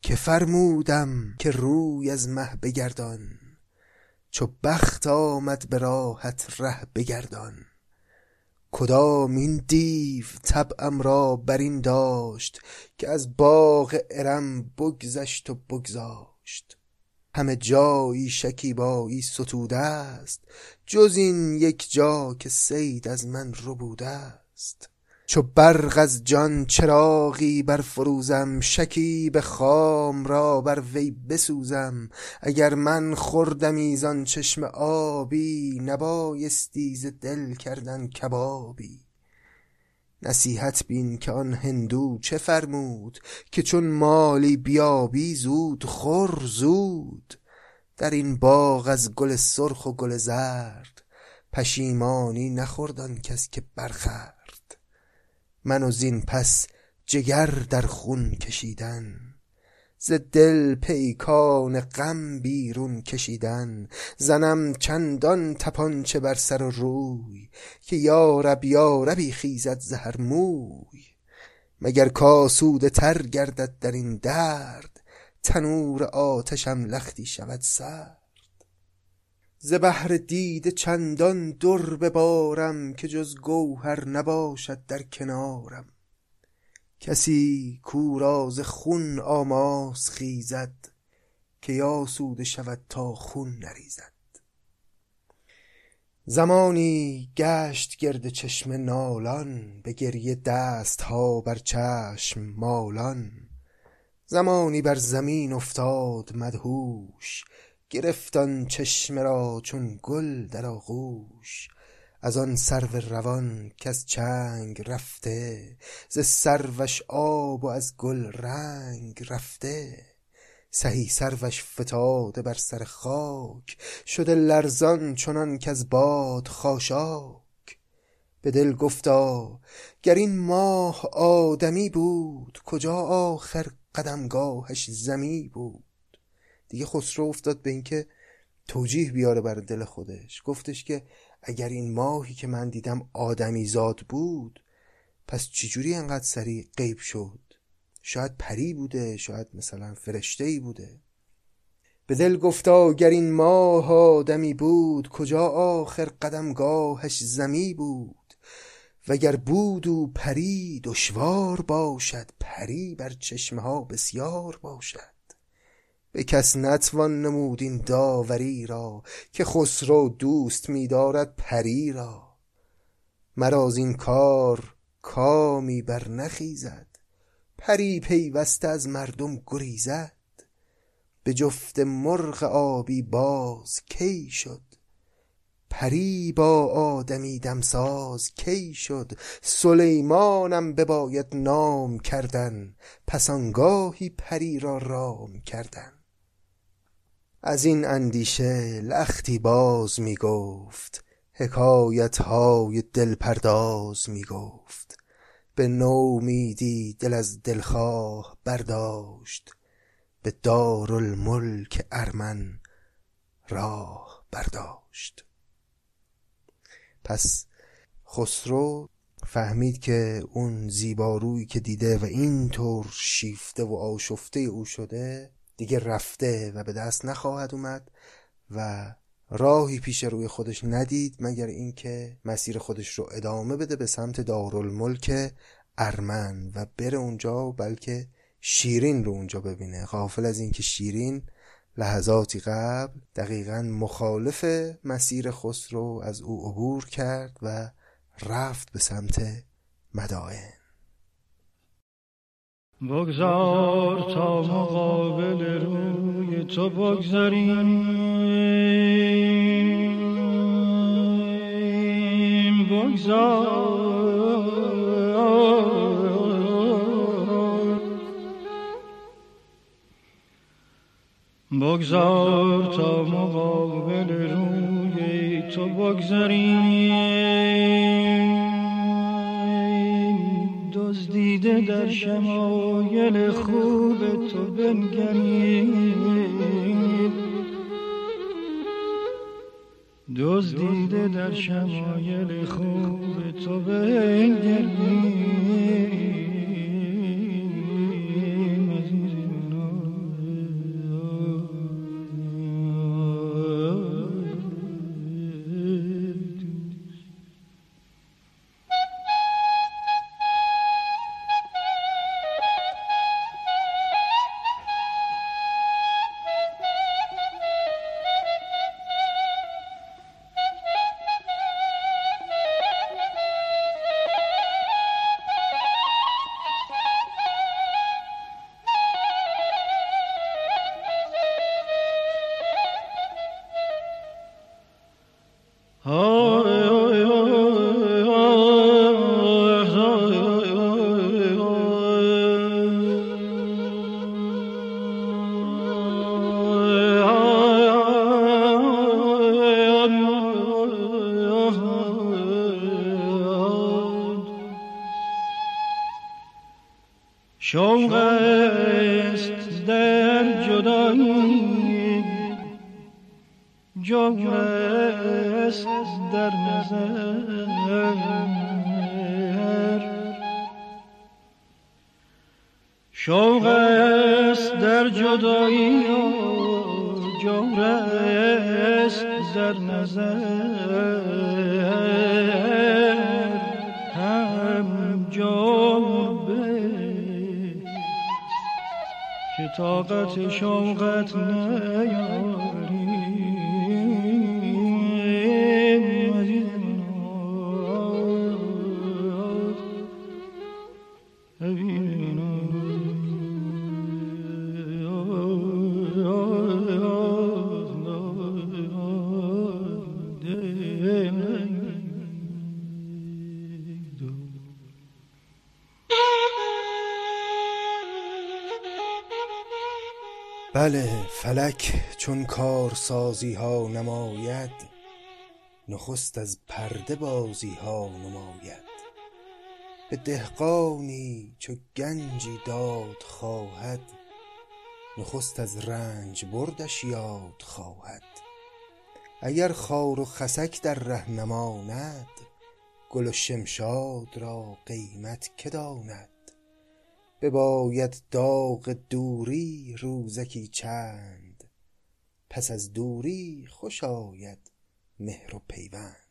که فرمودم که روی از مه بگردان چو بخت آمد به راهت ره بگردان. کدام این دیو طبعم را بر این داشت که از باغ ارم بگذشت و بگذاشت؟ همه جایی شکیبایی ستوده است جز این یک جا که صید از من ربوده است. چو برق از جان چراغی برفروزم شکیب خام را بر وی بسوزم. اگر من خوردمی زان چشمه آبی نبایستی ز دل کردن کبابی. نصیحت بین که آن هندو چه فرمود؟ که چون مالی بیابی زود خور زود. در این باغ از گل سرخ و گل زرد پشیمانی نخورد کس که برخورد. من و زین پس جگر در خون کشیدن. ز دل پیکان غم بیرون کشیدن. زنم چندان تپانچه بر سر و روی که یارب یاربی خیزد ز هر موی. مگر کآسوده تر گردد در این درد تنور آتشم لختی شود سرد ز بهر دیده چندان در ببارم که جز گوهر نباشد در کنارم. کسی کو را خون آماس خیزد که آسوده شود تا خون نریزد. زمانی گشت گرد چشمه نالان به گریه دست ها بر چشم مالان. زمانی بر زمین افتاد مدهوش گرفت آن چشمه را چون گل در آغوش. از آن سرو روان کز چنگ رفته ز سروش آب و از گل رنگ رفته. سهی سروش فتاده بر سر خاک شده لرزان چنان کز باد خاشاک. به دل گفتا گر این ماه آدمی بود کجا آخر قدمگاهش زمی بود؟ دیگه خسرو افتاد به اینکه توجیه بیاره بر دل خودش. گفتش که اگر این ماهی که من دیدم آدمی زاد بود پس چجوری انقدر سریع غیب شد؟ شاید پری بوده شاید مثلا فرشته ای بوده. به دل گفتا اگر این ماه آدمی بود کجا آخر قدمگاهش زمی بود؟ وگر بود و پری دشوار باشد پری بر چشمه ها بسیار باشد. به کس نتوان نمود این داوری را که خسرو دوست می‌دارد پری را. مرا زین کار کامی بر نخیزد پری پیوسته از مردم گریزد. به جفت مرغ آبی باز کی شد؟ پری با آدمی دمساز کی شد؟ سلیمانم بباید نام کردن پس آنگاهی پری را رام کردن. از این اندیشه لختی باز می گفت حکایت های دل پرداز می گفت به نومیدی دل از دلخواه برداشت به دارالملک ارمن راه برداشت. پس خسرو فهمید که اون زیبارویی که دیده و اینطور شیفته و آشفته او شده دیگه رفته و به دست نخواهد اومد و راهی پیش روی خودش ندید مگر اینکه مسیر خودش رو ادامه بده به سمت دارالملک ارمن و بره اونجا بلکه شیرین رو اونجا ببینه. غافل از اینکه شیرین لحظاتی قبل دقیقا مخالف مسیر خسرو از او عبور کرد و رفت به سمت مدائن. بگذار تا مقابل روی تو بگذاریم. بگذار. تا مقابل روی تو بگذاریم. در شمایل خوب تو بنگریم دزدیده در شمایل خوب تو بنگریم بله فلک چون کارسازی ها نماید نخست از پرده بازی ها نماید. به دهقانی چو گنجی داد خواهد نخست از رنج بردش یاد خواهد. اگر خار و خسک در ره نماند گل و شمشاد را قیمت که داند؟ بباید داغ دوری روزکی چند پس از دوری خوش آید مهر و پیوند.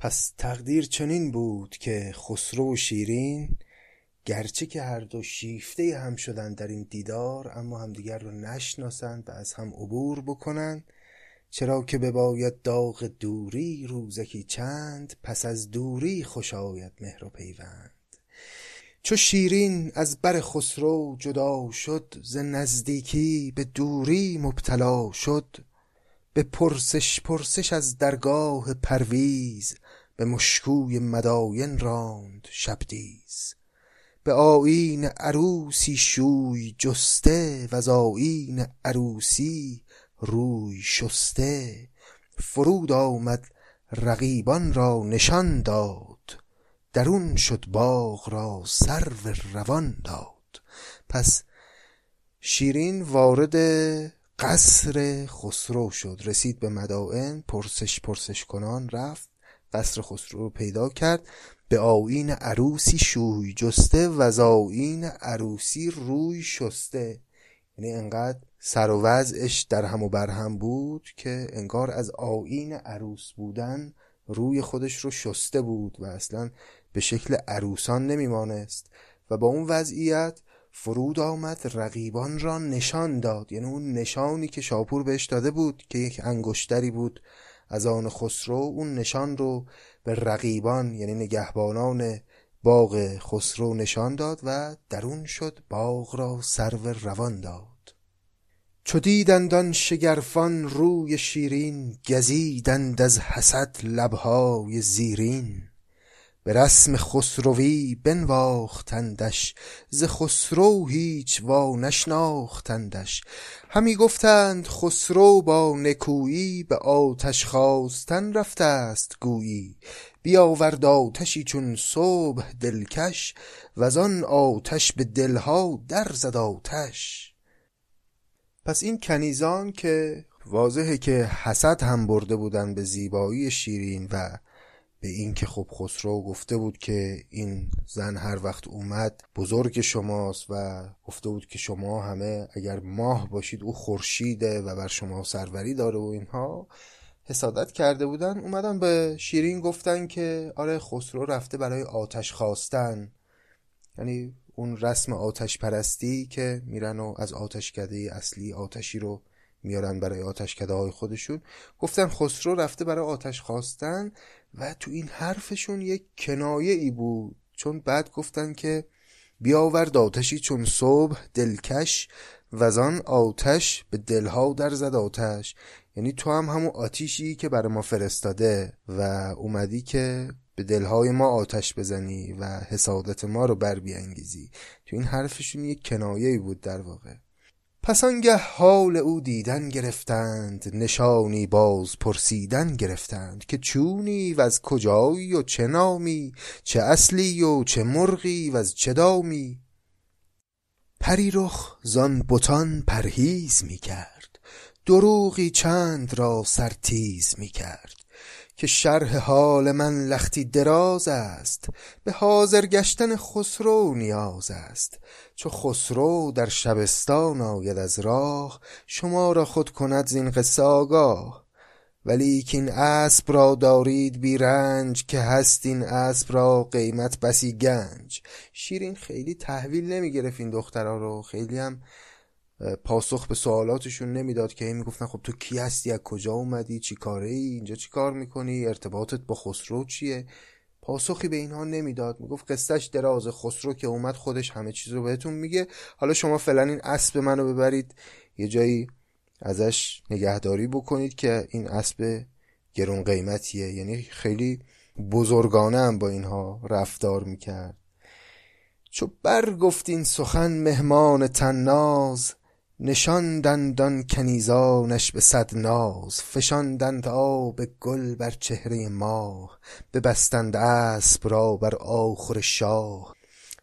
پس تقدیر چنین بود که خسرو و شیرین گرچه که هر دو شیفته هم شدند در این دیدار اما همدیگر رو نشناسند و از هم عبور بکنند چرا که بباید داغ دوری روزکی چند پس از دوری خوش آید مهر و پیوند. چو شیرین از بر خسرو جدا شد ز نزدیکی به دوری مبتلا شد به پرسش پرسش از درگاه پرویز به مشکوی مداین راند شبدیز. به آیین عروسی شوی جسته وز آیین عروسی روی شسته. فرود آمد رقیبان را نشان داد درون شد باغ را سرو روان داد. پس شیرین وارد قصر خسرو شد رسید به مدائن پرسش پرسش کنان رفت. قصر خسرو رو پیدا کرد. به آیین عروسی شوی جسته و آیین عروسی روی شسته. یعنی انقدر سر و وضعش در هم و بر هم بود که انگار از آیین عروس بودن روی خودش رو شسته بود و اصلا به شکل عروسان نمیمانست. و با اون وضعیت فرود آمد رقیبان را نشان داد. یعنی اون نشانی که شاپور بهش داده بود که یک انگشتری بود از آن خسرو اون نشان رو به رقیبان یعنی نگهبانان باغ خسرو نشان داد و درون شد باغ را سرو روان داد. چو دیدند شگرفان روی شیرین گزیدند از حسد لبهای زیرین. به رسم خسروی بنواختندش ز خسرو هیچ وا نشناختندش. همی گفتند خسرو با نکویی به آتش خواستن رفته است گویی. بیاورد آتشی چون صبح دلکش وزان آتش به دلها در زد آتش. پس این کنیزان که واضحه که حسد هم برده بودن به زیبایی شیرین و به این که خب خسرو گفته بود که این زن هر وقت اومد بزرگ شماست و گفته بود که شما همه اگر ماه باشید او خورشیده و بر شما سروری داره و اینها حسادت کرده بودن. اومدن به شیرین گفتن که آره خسرو رفته برای آتش خواستن. یعنی اون رسم آتش پرستی که میرن و از آتشکده اصلی آتشی رو میارن برای آتشکده های خودشون. گفتن خسرو رفته برای آتش خواستن و تو این حرفشون یک کنایه ای بود. چون بعد گفتن که بیاورد آتشی چون صبح دلکش وزان آتش به دلها در زد آتش. یعنی تو هم همون آتیشی که برای ما فرستاده و اومدی که به دلهای ما آتش بزنی و حسادت ما رو بر بیانگیزی. تو این حرفشون یک کنایه ای بود در واقع. پس آنگه حال او دیدن گرفتند نشانی باز پرسیدن گرفتند که چونی و از کجایی و چه نامی چه اصلی و چه مرغی و از چه دامی؟ پری رخ زان بتان پرهیز می کرد دروغی چند را سرتیز می کرد که شرح حال من لختی دراز است به حاضر گشتن خسرو نیاز است. چو خسرو در شبستان آید از راه شما را خود کند زین قصه آگاه. ولیکین اسب را دارید بی رنج که هست این اسب را قیمت بسی گنج. شیرین خیلی تحویل نمی گرفت این دخترها رو خیلی هم پاسخ به سوالاتشون نمی‌داد که می‌گفتن خب تو کی هستی؟ از کجا اومدی؟ چی کاره ای اینجا چی کار می‌کنی؟ ارتباطت با خسرو چیه؟ پاسخی به اینها نمی‌داد. می‌گفت قصهش دراز خسرو که اومد خودش همه چیز رو بهتون میگه. حالا شما فعلا این اسب منو ببرید. یه جایی ازش نگهداری بکنید که این اسب گرون قیمتیه. یعنی خیلی بزرگانه هم با اینها رفتار می‌کرد. چو برگفتین سخن مهمان تناز نشاندند آن کنیزانش به صد ناز فشاندند آب گل بر چهره ماه ببستند اسب را بر آخور شاه.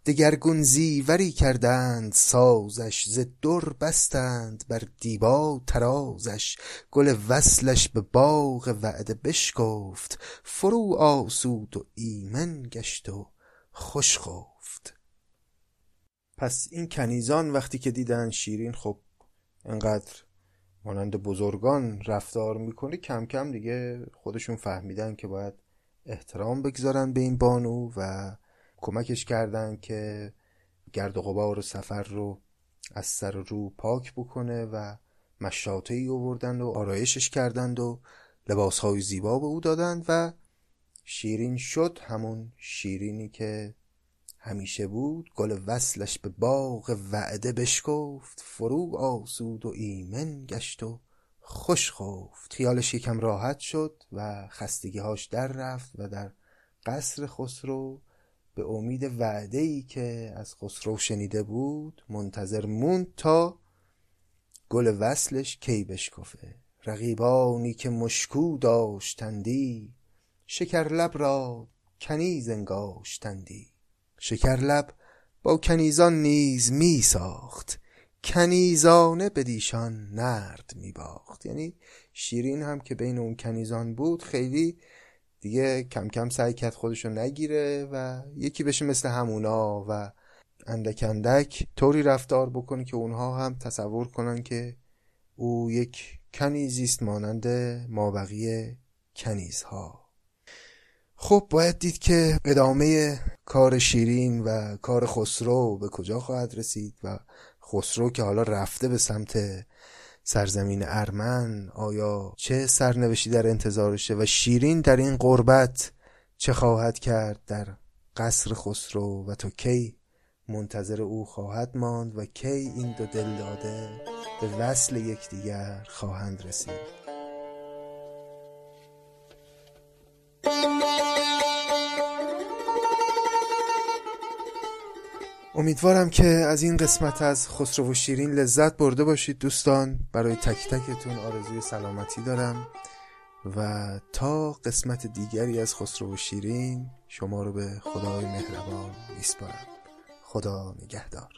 دگرگون زیوری کردند سازش ز در بستند بر دیبا ترازش گل وصلش به باغ وعده بشکفت فرو آسود و ایمن گشت و خوش خفت. پس این کنیزان وقتی که دیدن شیرین خب انقدر مانند بزرگان رفتار می‌کنه کم کم دیگه خودشون فهمیدن که باید احترام بگذارن به این بانو و کمکش کردن که گرد و غبار سفر رو از سر رو پاک بکنه و مشاطه ای آوردند و آرایشش کردند و لباس زیبا به او دادند و شیرین شد همون شیرینی که همیشه بود گل وصلش به باغ وعده بشکفت فرو آسود و ایمن گشت و خوش خفت. خیالش یکم راحت شد و خستگیهاش در رفت و در قصر خسرو به امید وعده ای که از خسرو شنیده بود منتظر موند تا گل وصلش کی بشکفه. رقیبانی که مشکو داشتندی شکر لب را کنیز انگاشتندی. شکرلب با کنیزان نیز می ساخت. کنیزانه بدیشان نرد می باخت. یعنی شیرین هم که بین اون کنیزان بود خیلی دیگه کم کم سعی کرد خودشو نگیره و یکی بشه مثل همونا و اندک اندک طوری رفتار بکنه که اونها هم تصور کنن که او یک کنیزیست مانند مابقی کنیزها. خب باید دید که ادامه کار شیرین و کار خسرو به کجا خواهد رسید و خسرو که حالا رفته به سمت سرزمین ارمن آیا چه سرنوشتی در انتظارشه و شیرین در این قربت چه خواهد کرد؟ در قصر خسرو و تا کی منتظر او خواهد ماند و کی این دو دل داده به وصل یکدیگر خواهند رسید؟ امیدوارم که از این قسمت از خسرو و شیرین لذت برده باشید دوستان برای تک تکتون آرزوی سلامتی دارم و تا قسمت دیگری از خسرو و شیرین شما رو به خدای مهربان میسپارم خدا نگهدار